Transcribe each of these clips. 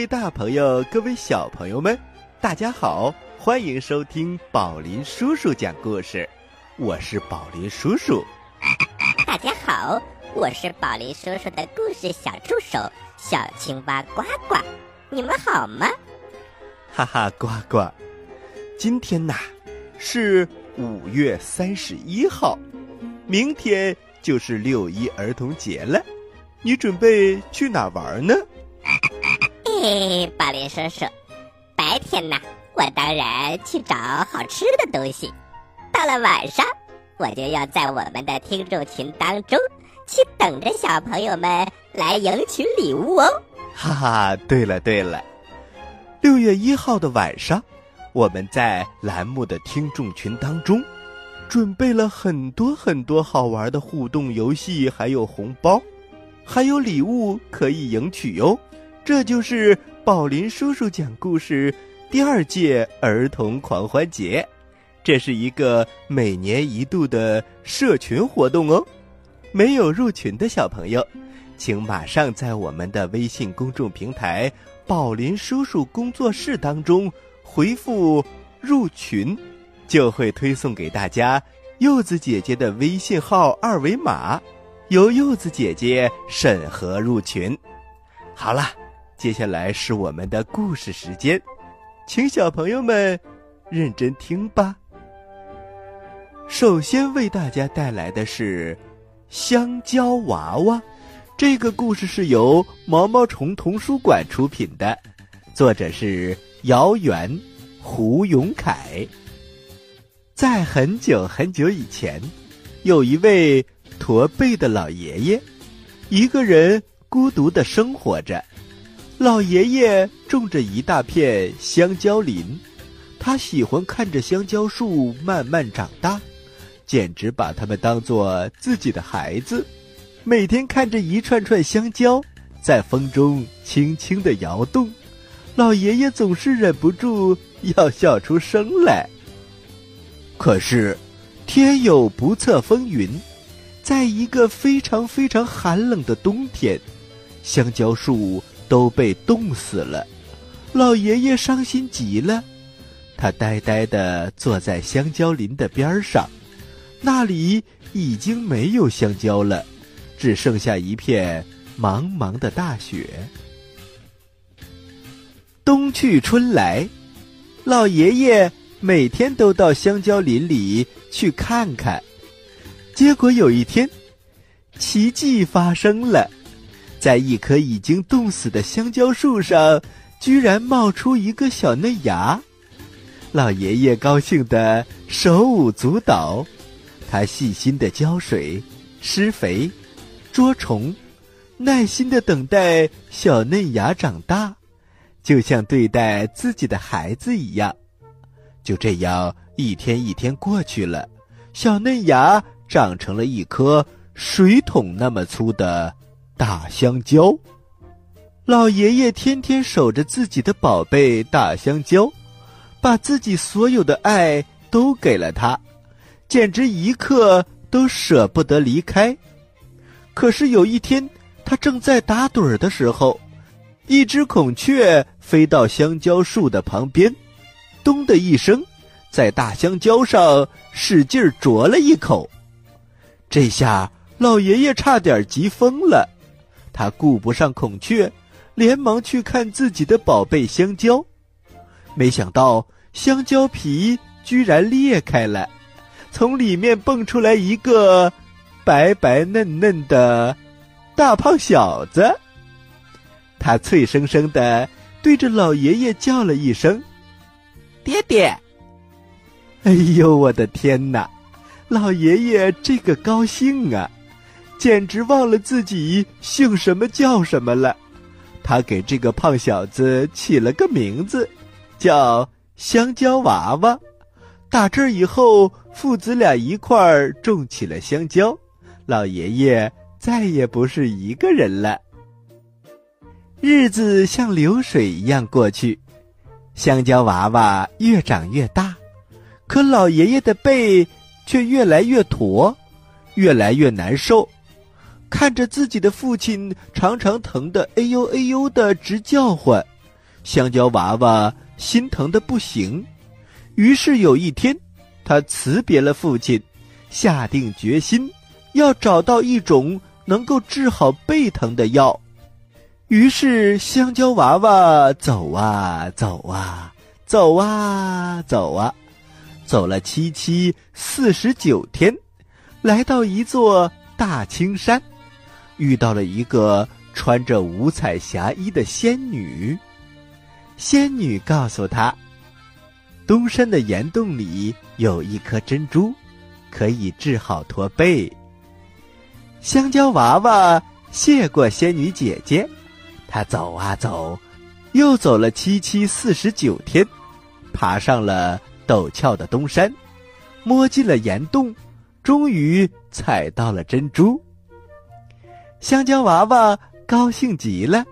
嗨，各位大朋友，各位小朋友们，大家好，欢迎收听宝林叔叔讲故事。我是宝林叔叔。大家好，我是宝林叔叔的故事小助手小青蛙呱呱。你们好吗？哈哈，呱呱，今天呐是五月三十一号，明天就是六一儿童节了。你准备去哪玩呢？嘿，宝林叔叔，白天呢，我当然去找好吃的东西；到了晚上，我就要在我们的听众群当中去等着小朋友们来赢取礼物哦。哈哈，对了对了，六月一号的晚上，我们在栏目的听众群当中准备了很多很多好玩的互动游戏，还有红包，还有礼物可以赢取哟。这就是宝林叔叔讲故事第二届儿童狂欢节，这是一个每年一度的社群活动哦。没有入群的小朋友，请马上在我们的微信公众平台“宝林叔叔工作室”当中回复“入群”，就会推送给大家柚子姐姐的微信号二维码，由柚子姐姐审核入群。好了。接下来是我们的故事时间，请小朋友们认真听吧。首先为大家带来的是《香蕉娃娃》，这个故事是由毛毛虫童书馆出品的，作者是姚元、胡永凯。在很久很久以前，有一位驼背的老爷爷，一个人孤独的生活着。老爷爷种着一大片香蕉林，他喜欢看着香蕉树慢慢长大，简直把它们当做自己的孩子。每天看着一串串香蕉在风中轻轻的摇动，老爷爷总是忍不住要笑出声来。可是，天有不测风云，在一个非常非常寒冷的冬天，香蕉树。都被冻死了，老爷爷伤心极了，他呆呆地坐在香蕉林的边上，那里已经没有香蕉了，只剩下一片茫茫的大雪。冬去春来，老爷爷每天都到香蕉林里去看看，结果有一天，奇迹发生了。在一棵已经冻死的香蕉树上，居然冒出一个小嫩芽，老爷爷高兴的手舞足蹈，他细心的浇水、施肥、捉虫，耐心的等待小嫩芽长大，就像对待自己的孩子一样。就这样，一天一天过去了，小嫩芽长成了一颗水桶那么粗的。大香蕉，老爷爷天天守着自己的宝贝大香蕉，把自己所有的爱都给了他，简直一刻都舍不得离开。可是有一天，他正在打盹儿的时候，一只孔雀飞到香蕉树的旁边，咚的一声，在大香蕉上使劲啄了一口。这下老爷爷差点急疯了。他顾不上孔雀，连忙去看自己的宝贝香蕉，没想到香蕉皮居然裂开了，从里面蹦出来一个白白嫩嫩的大胖小子。他脆生生的对着老爷爷叫了一声：“爹爹！”哎呦，我的天哪！老爷爷这个高兴啊！简直忘了自己姓什么叫什么了，他给这个胖小子起了个名字，叫香蕉娃娃。打这以后，父子俩一块儿种起了香蕉，老爷爷再也不是一个人了。日子像流水一样过去，香蕉娃娃越长越大，可老爷爷的背却越来越驼，越来越难受。看着自己的父亲常常疼得哎呦哎呦的直叫唤，香蕉娃娃心疼的不行。于是有一天，他辞别了父亲，下定决心要找到一种能够治好背疼的药。于是，香蕉娃娃走啊走啊走啊走啊，走了七七四十九天，来到一座大青山，遇到了一个穿着五彩霞衣的仙女。仙女告诉他，东山的岩洞里有一颗珍珠，可以治好驼背。香蕉娃娃谢过仙女姐姐。他走啊走，又走了七七四十九天，爬上了陡峭的东山，摸进了岩洞，终于采到了珍珠。香蕉娃娃高兴极了，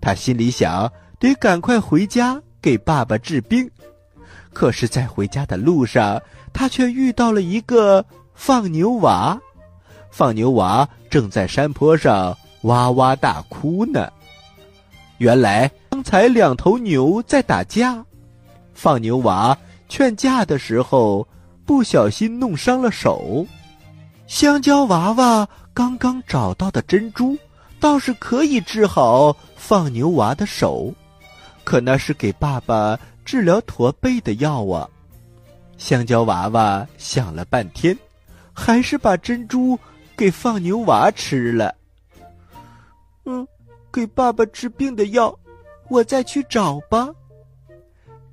他心里想得赶快回家给爸爸治病。可是，在回家的路上，他却遇到了一个放牛娃。放牛娃正在山坡上哇哇大哭呢。原来刚才两头牛在打架，放牛娃劝架的时候不小心弄伤了手。香蕉娃娃刚刚找到的珍珠倒是可以治好放牛娃的手，可那是给爸爸治疗驼背的药啊！香蕉娃娃想了半天，还是把珍珠给放牛娃吃了。嗯。给爸爸治病的药，我再去找吧。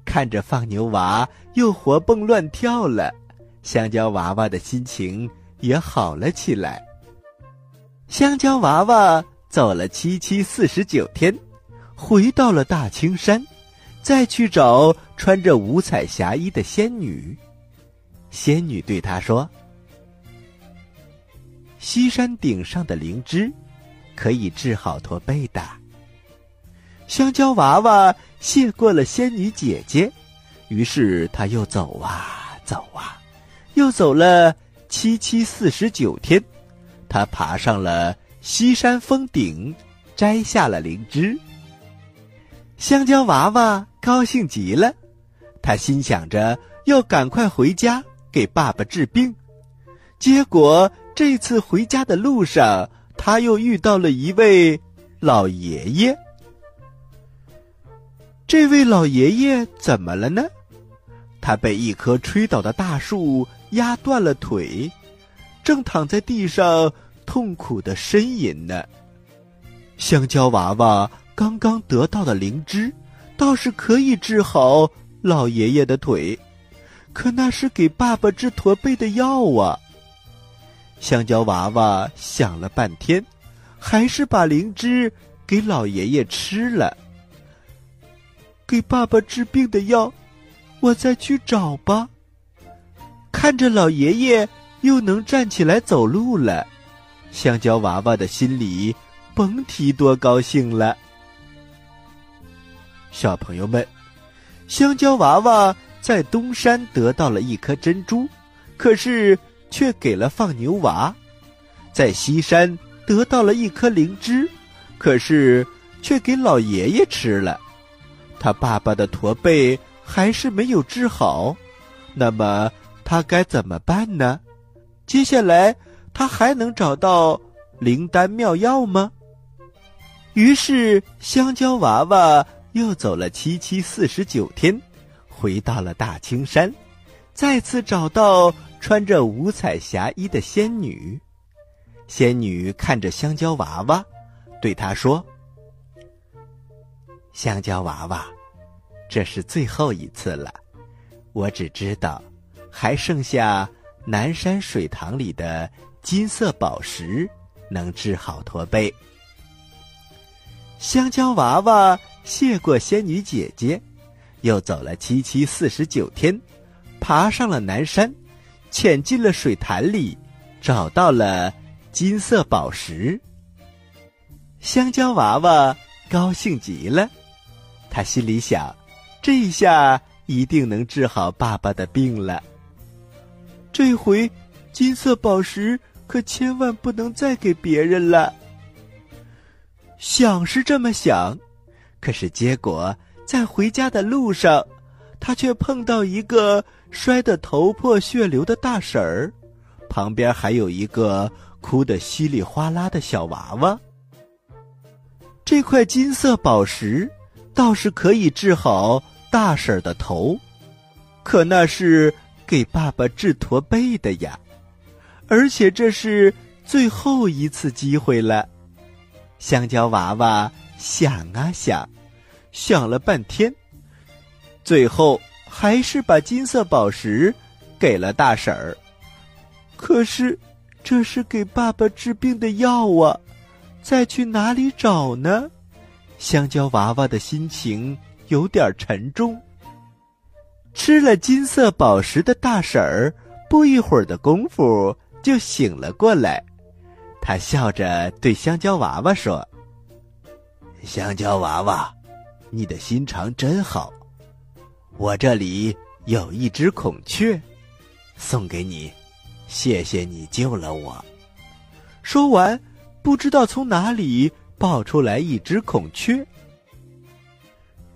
看着放牛娃又活蹦乱跳了，香蕉娃娃的心情也好了起来。香蕉娃娃走了七七四十九天，回到了大青山，再去找穿着五彩霞衣的仙女。仙女对他说：“西山顶上的灵芝。”可以治好驼背的。香蕉娃娃谢过了仙女姐姐，于是他又走啊走啊，又走了七七四十九天，他爬上了西山峰顶，摘下了灵芝。香蕉娃娃高兴极了，他心想着要赶快回家给爸爸治病，结果这次回家的路上。他又遇到了一位老爷爷。这位老爷爷怎么了呢？他被一棵吹倒的大树压断了腿，正躺在地上痛苦的呻吟呢。香蕉娃娃刚刚得到的灵芝，倒是可以治好老爷爷的腿，可那是给爸爸治驼背的药啊。香蕉娃娃想了半天，还是把灵芝给老爷爷吃了。给爸爸治病的药，我再去找吧。看着老爷爷又能站起来走路了，香蕉娃娃的心里甭提多高兴了。小朋友们，香蕉娃娃在东山得到了一颗珍珠，可是。却给了放牛娃，在西山得到了一颗灵芝，可是却给老爷爷吃了。他爸爸的驼背还是没有治好，那么他该怎么办呢？接下来他还能找到灵丹妙药吗？于是香蕉娃娃又走了七七四十九天，回到了大青山，再次找到。穿着五彩霞衣的仙女，仙女看着香蕉娃娃，对他说：“香蕉娃娃，这是最后一次了。我只知道，还剩下南山水塘里的金色宝石能治好驼背。”香蕉娃娃谢过仙女姐姐，又走了七七四十九天，爬上了南山。潜进了水潭里，找到了金色宝石。香蕉娃娃高兴极了，他心里想：这下一定能治好爸爸的病了。这回金色宝石可千万不能再给别人了。想是这么想，可是结果在回家的路上，他却碰到一个摔得头破血流的大婶儿，旁边还有一个哭得稀里哗啦的小娃娃。这块金色宝石倒是可以治好大婶儿的头，可那是给爸爸治驼背的呀，而且这是最后一次机会了。香蕉娃娃想啊想，想了半天，最后还是把金色宝石给了大婶儿。可是，这是给爸爸治病的药啊，再去哪里找呢？香蕉娃娃的心情有点沉重。吃了金色宝石的大婶儿，不一会儿的功夫就醒了过来。他笑着对香蕉娃娃说：“香蕉娃娃，你的心肠真好。我这里有一只孔雀，送给你，谢谢你救了我。”说完，不知道从哪里抱出来一只孔雀。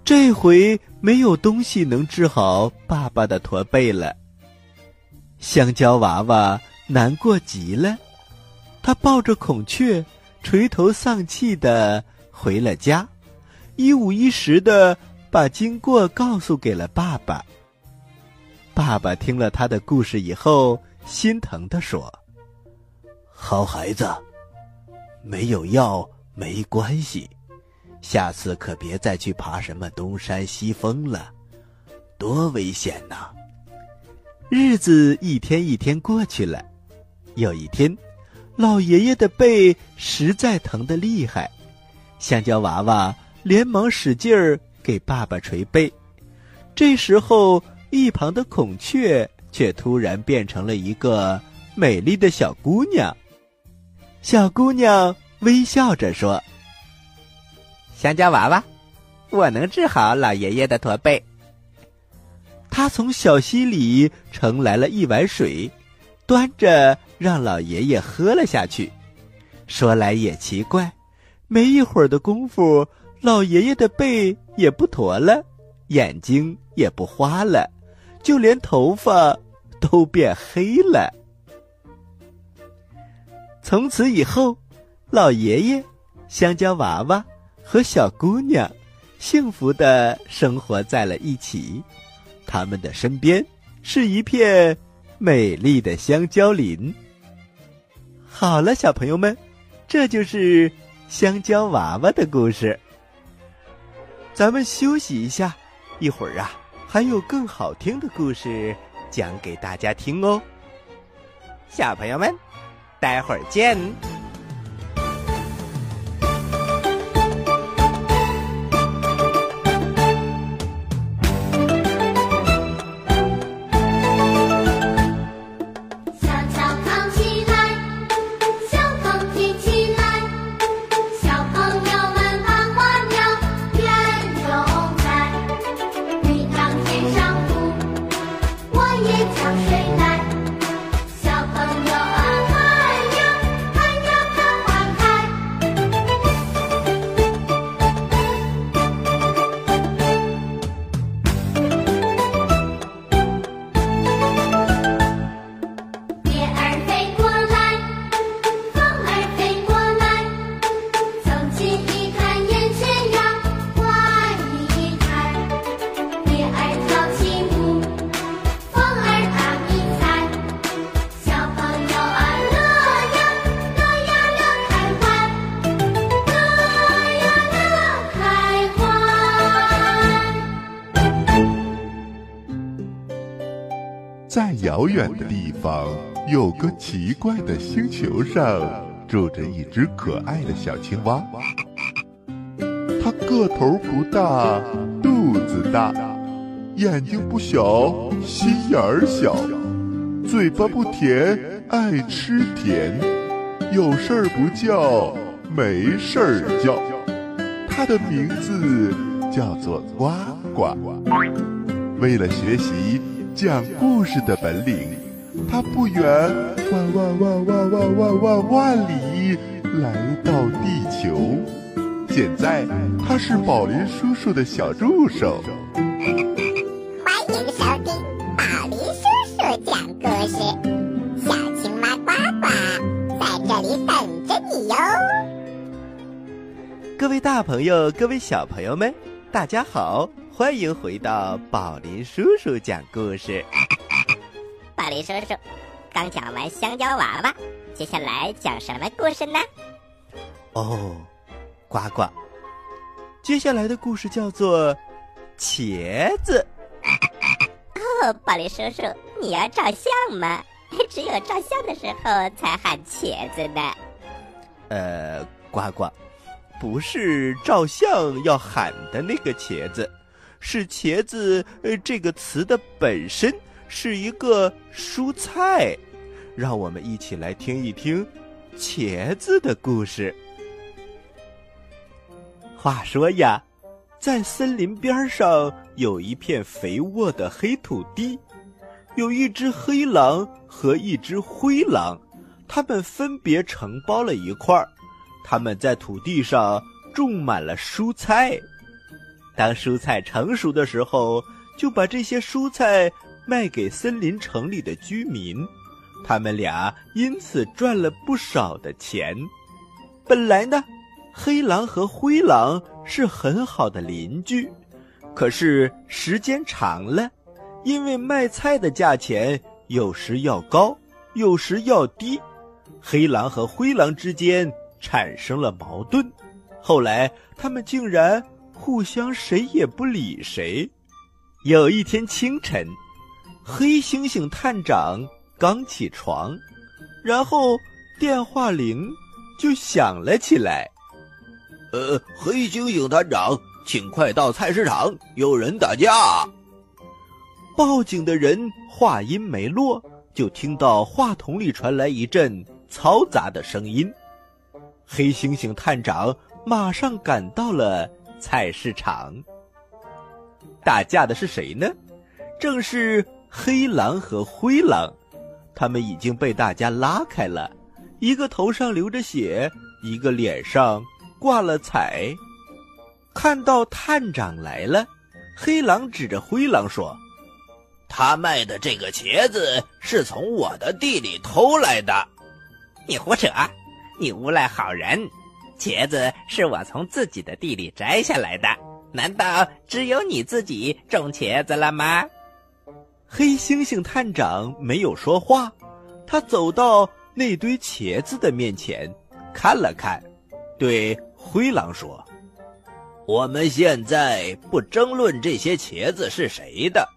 这回没有东西能治好爸爸的驼背了。香蕉娃娃难过极了。他抱着孔雀，垂头丧气的回了家，一五一十的把经过告诉给了爸爸。爸爸听了他的故事以后，心疼的说：“好孩子，没有药没关系，下次可别再去爬什么东山西峰了，多危险呐！”日子一天一天过去了，有一天。老爷爷的背实在疼得厉害，香蕉娃娃连忙使劲儿给爸爸捶背。这时候，一旁的孔雀却突然变成了一个美丽的小姑娘。小姑娘微笑着说：“香蕉娃娃，我能治好老爷爷的驼背。”他从小溪里盛来了一碗水。端着让老爷爷喝了下去。说来也奇怪，没一会儿的功夫，老爷爷的背也不驼了，眼睛也不花了，就连头发都变黑了。从此以后，老爷爷、香蕉娃娃和小姑娘幸福的生活在了一起。他们的身边是一片。美丽的香蕉林。好了，小朋友们，这就是香蕉娃娃的故事。咱们休息一下，一会儿啊，还有更好听的故事讲给大家听哦。小朋友们，待会儿见。遥远的地方，有个奇怪的星球上，住着一只可爱的小青蛙。它个头不大，肚子大，眼睛不小，心眼儿小，嘴巴不甜，爱吃甜，有事儿不叫，没事儿叫。它的名字叫做呱呱。为了学习。讲故事的本领，他不远万万万万万万万万里来到地球。现在他是宝林叔叔的小助手。欢迎收听宝林叔叔讲故事，小青蛙呱呱在这里等着你哟。各位大朋友，各位小朋友们，大家好，欢迎回到宝林叔叔讲故事。宝林叔叔刚讲完香蕉娃娃，接下来讲什么故事呢？哦，呱呱，接下来的故事叫做《茄子》。哦，宝林叔叔，你要照相吗？只有照相的时候才喊茄子呢。呃，呱呱，不是照相要喊的那个茄子，是茄子呃这个词的本身是一个蔬菜。让我们一起来听一听茄子的故事。话说呀，在森林边上有一片肥沃的黑土地，有一只黑狼和一只灰狼，它们分别承包了一块儿。他们在土地上种满了蔬菜，当蔬菜成熟的时候，就把这些蔬菜卖给森林城里的居民。他们俩因此赚了不少的钱。本来呢，黑狼和灰狼是很好的邻居，可是时间长了，因为卖菜的价钱有时要高，有时要低，黑狼和灰狼之间产生了矛盾。后来，他们竟然互相谁也不理谁。有一天清晨，黑猩猩探长。刚起床，然后电话铃就响了起来。呃，黑猩猩探长，请快到菜市场，有人打架。报警的人话音没落，就听到话筒里传来一阵嘈杂的声音。黑猩猩探长马上赶到了菜市场。打架的是谁呢？正是黑狼和灰狼。他们已经被大家拉开了，一个头上流着血，一个脸上挂了彩。看到探长来了，黑狼指着灰狼说：“他卖的这个茄子是从我的地里偷来的。”你胡扯！你诬赖好人！茄子是我从自己的地里摘下来的，难道只有你自己种茄子了吗？黑猩猩探长没有说话，他走到那堆茄子的面前，看了看，对灰狼说：“我们现在不争论这些茄子是谁的，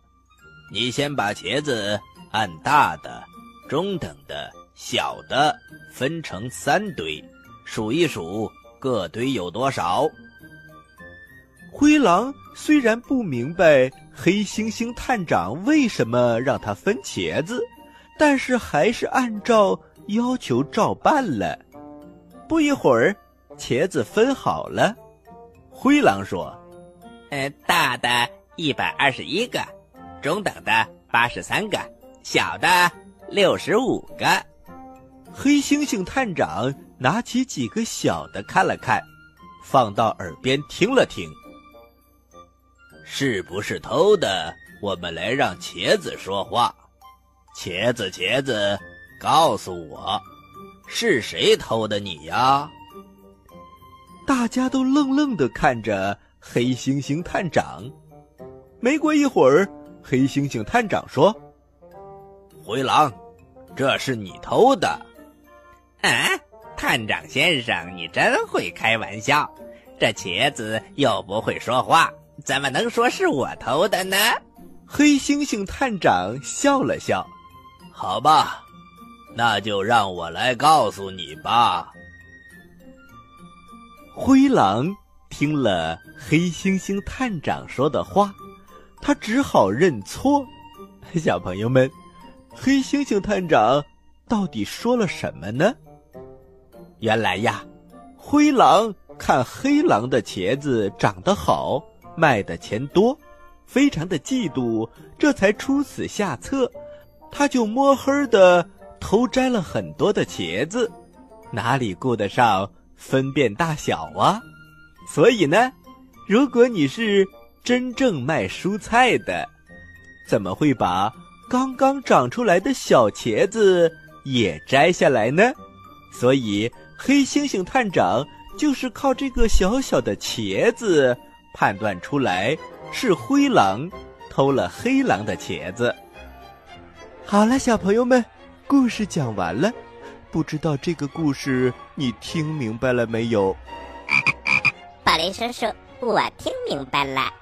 你先把茄子按大的、中等的、小的分成三堆，数一数各堆有多少。”灰狼虽然不明白黑猩猩探长为什么让他分茄子，但是还是按照要求照办了。不一会儿，茄子分好了。灰狼说：“呃，大的一百二十一个，中等的八十三个，小的六十五个。”黑猩猩探长拿起几个小的看了看，放到耳边听了听。是不是偷的？我们来让茄子说话。茄子，茄子，告诉我，是谁偷的你呀？大家都愣愣的看着黑猩猩探长。没过一会儿，黑猩猩探长说：“灰狼，这是你偷的。”啊，探长先生，你真会开玩笑。这茄子又不会说话。怎么能说是我偷的呢？黑猩猩探长笑了笑。好吧，那就让我来告诉你吧。灰狼听了黑猩猩探长说的话，他只好认错。小朋友们，黑猩猩探长到底说了什么呢？原来呀，灰狼看黑狼的茄子长得好。卖的钱多，非常的嫉妒，这才出此下策，他就摸黑的偷摘了很多的茄子，哪里顾得上分辨大小啊？所以呢，如果你是真正卖蔬菜的，怎么会把刚刚长出来的小茄子也摘下来呢？所以，黑猩猩探长就是靠这个小小的茄子判断出来是灰狼偷了黑狼的茄子。好了，小朋友们，故事讲完了，不知道这个故事你听明白了没有？宝林叔叔，我听明白了。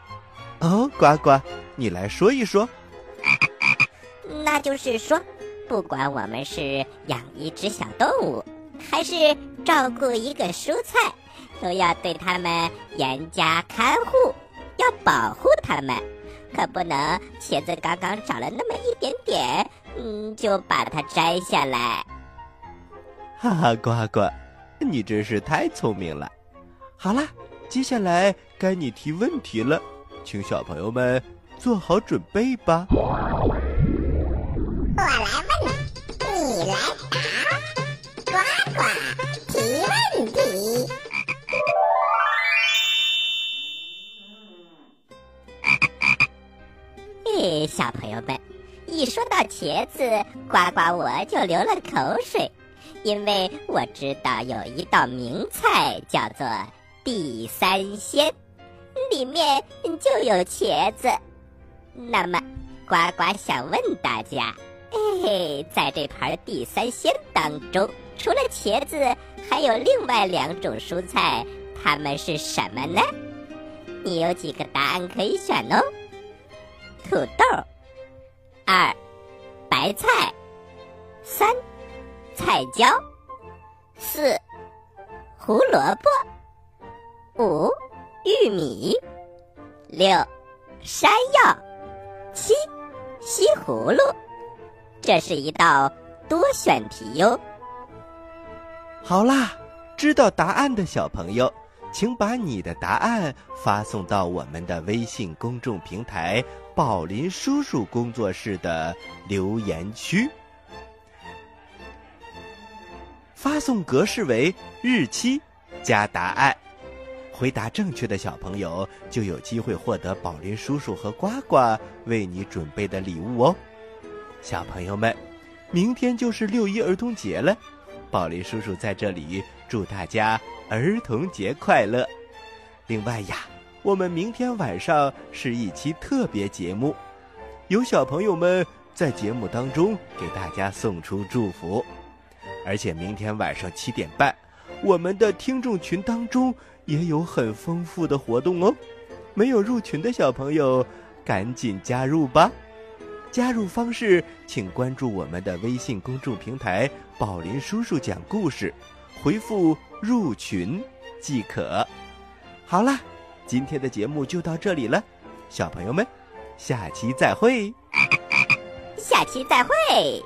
哦，呱呱，你来说一说。那就是说，不管我们是养一只小动物，还是照顾一个蔬菜，都要对它们严加看护，要保护它们，可不能茄子刚刚长了那么一点点，嗯，就把它摘下来。哈哈，呱呱，你真是太聪明了。好啦，接下来该你提问题了，请小朋友们做好准备吧。我来问，小朋友们，一说到茄子，呱呱我就流了口水，因为我知道有一道名菜叫做地三鲜，里面就有茄子。那么，呱呱想问大家，嘿嘿，在这盘地三鲜当中，除了茄子，还有另外两种蔬菜，它们是什么呢？你有几个答案可以选哦？土豆，二，白菜，三，菜椒，四，胡萝卜，五，玉米，六，山药，七，西葫芦。这是一道多选题哟。好啦，知道答案的小朋友，请把你的答案发送到我们的微信公众平台“宝林叔叔工作室”的留言区。发送格式为日期加答案，回答正确的小朋友就有机会获得宝林叔叔和呱呱为你准备的礼物哦。小朋友们，明天就是六一儿童节了，宝林叔叔在这里祝大家儿童节快乐。另外呀，我们明天晚上是一期特别节目，有小朋友们在节目当中给大家送出祝福，而且明天晚上七点半，我们的听众群当中也有很丰富的活动哦。没有入群的小朋友，赶紧加入吧！加入方式，请关注我们的微信公众平台“宝林叔叔讲故事”，回复“入群”即可。好了，今天的节目就到这里了，小朋友们，下期再会。下期再会。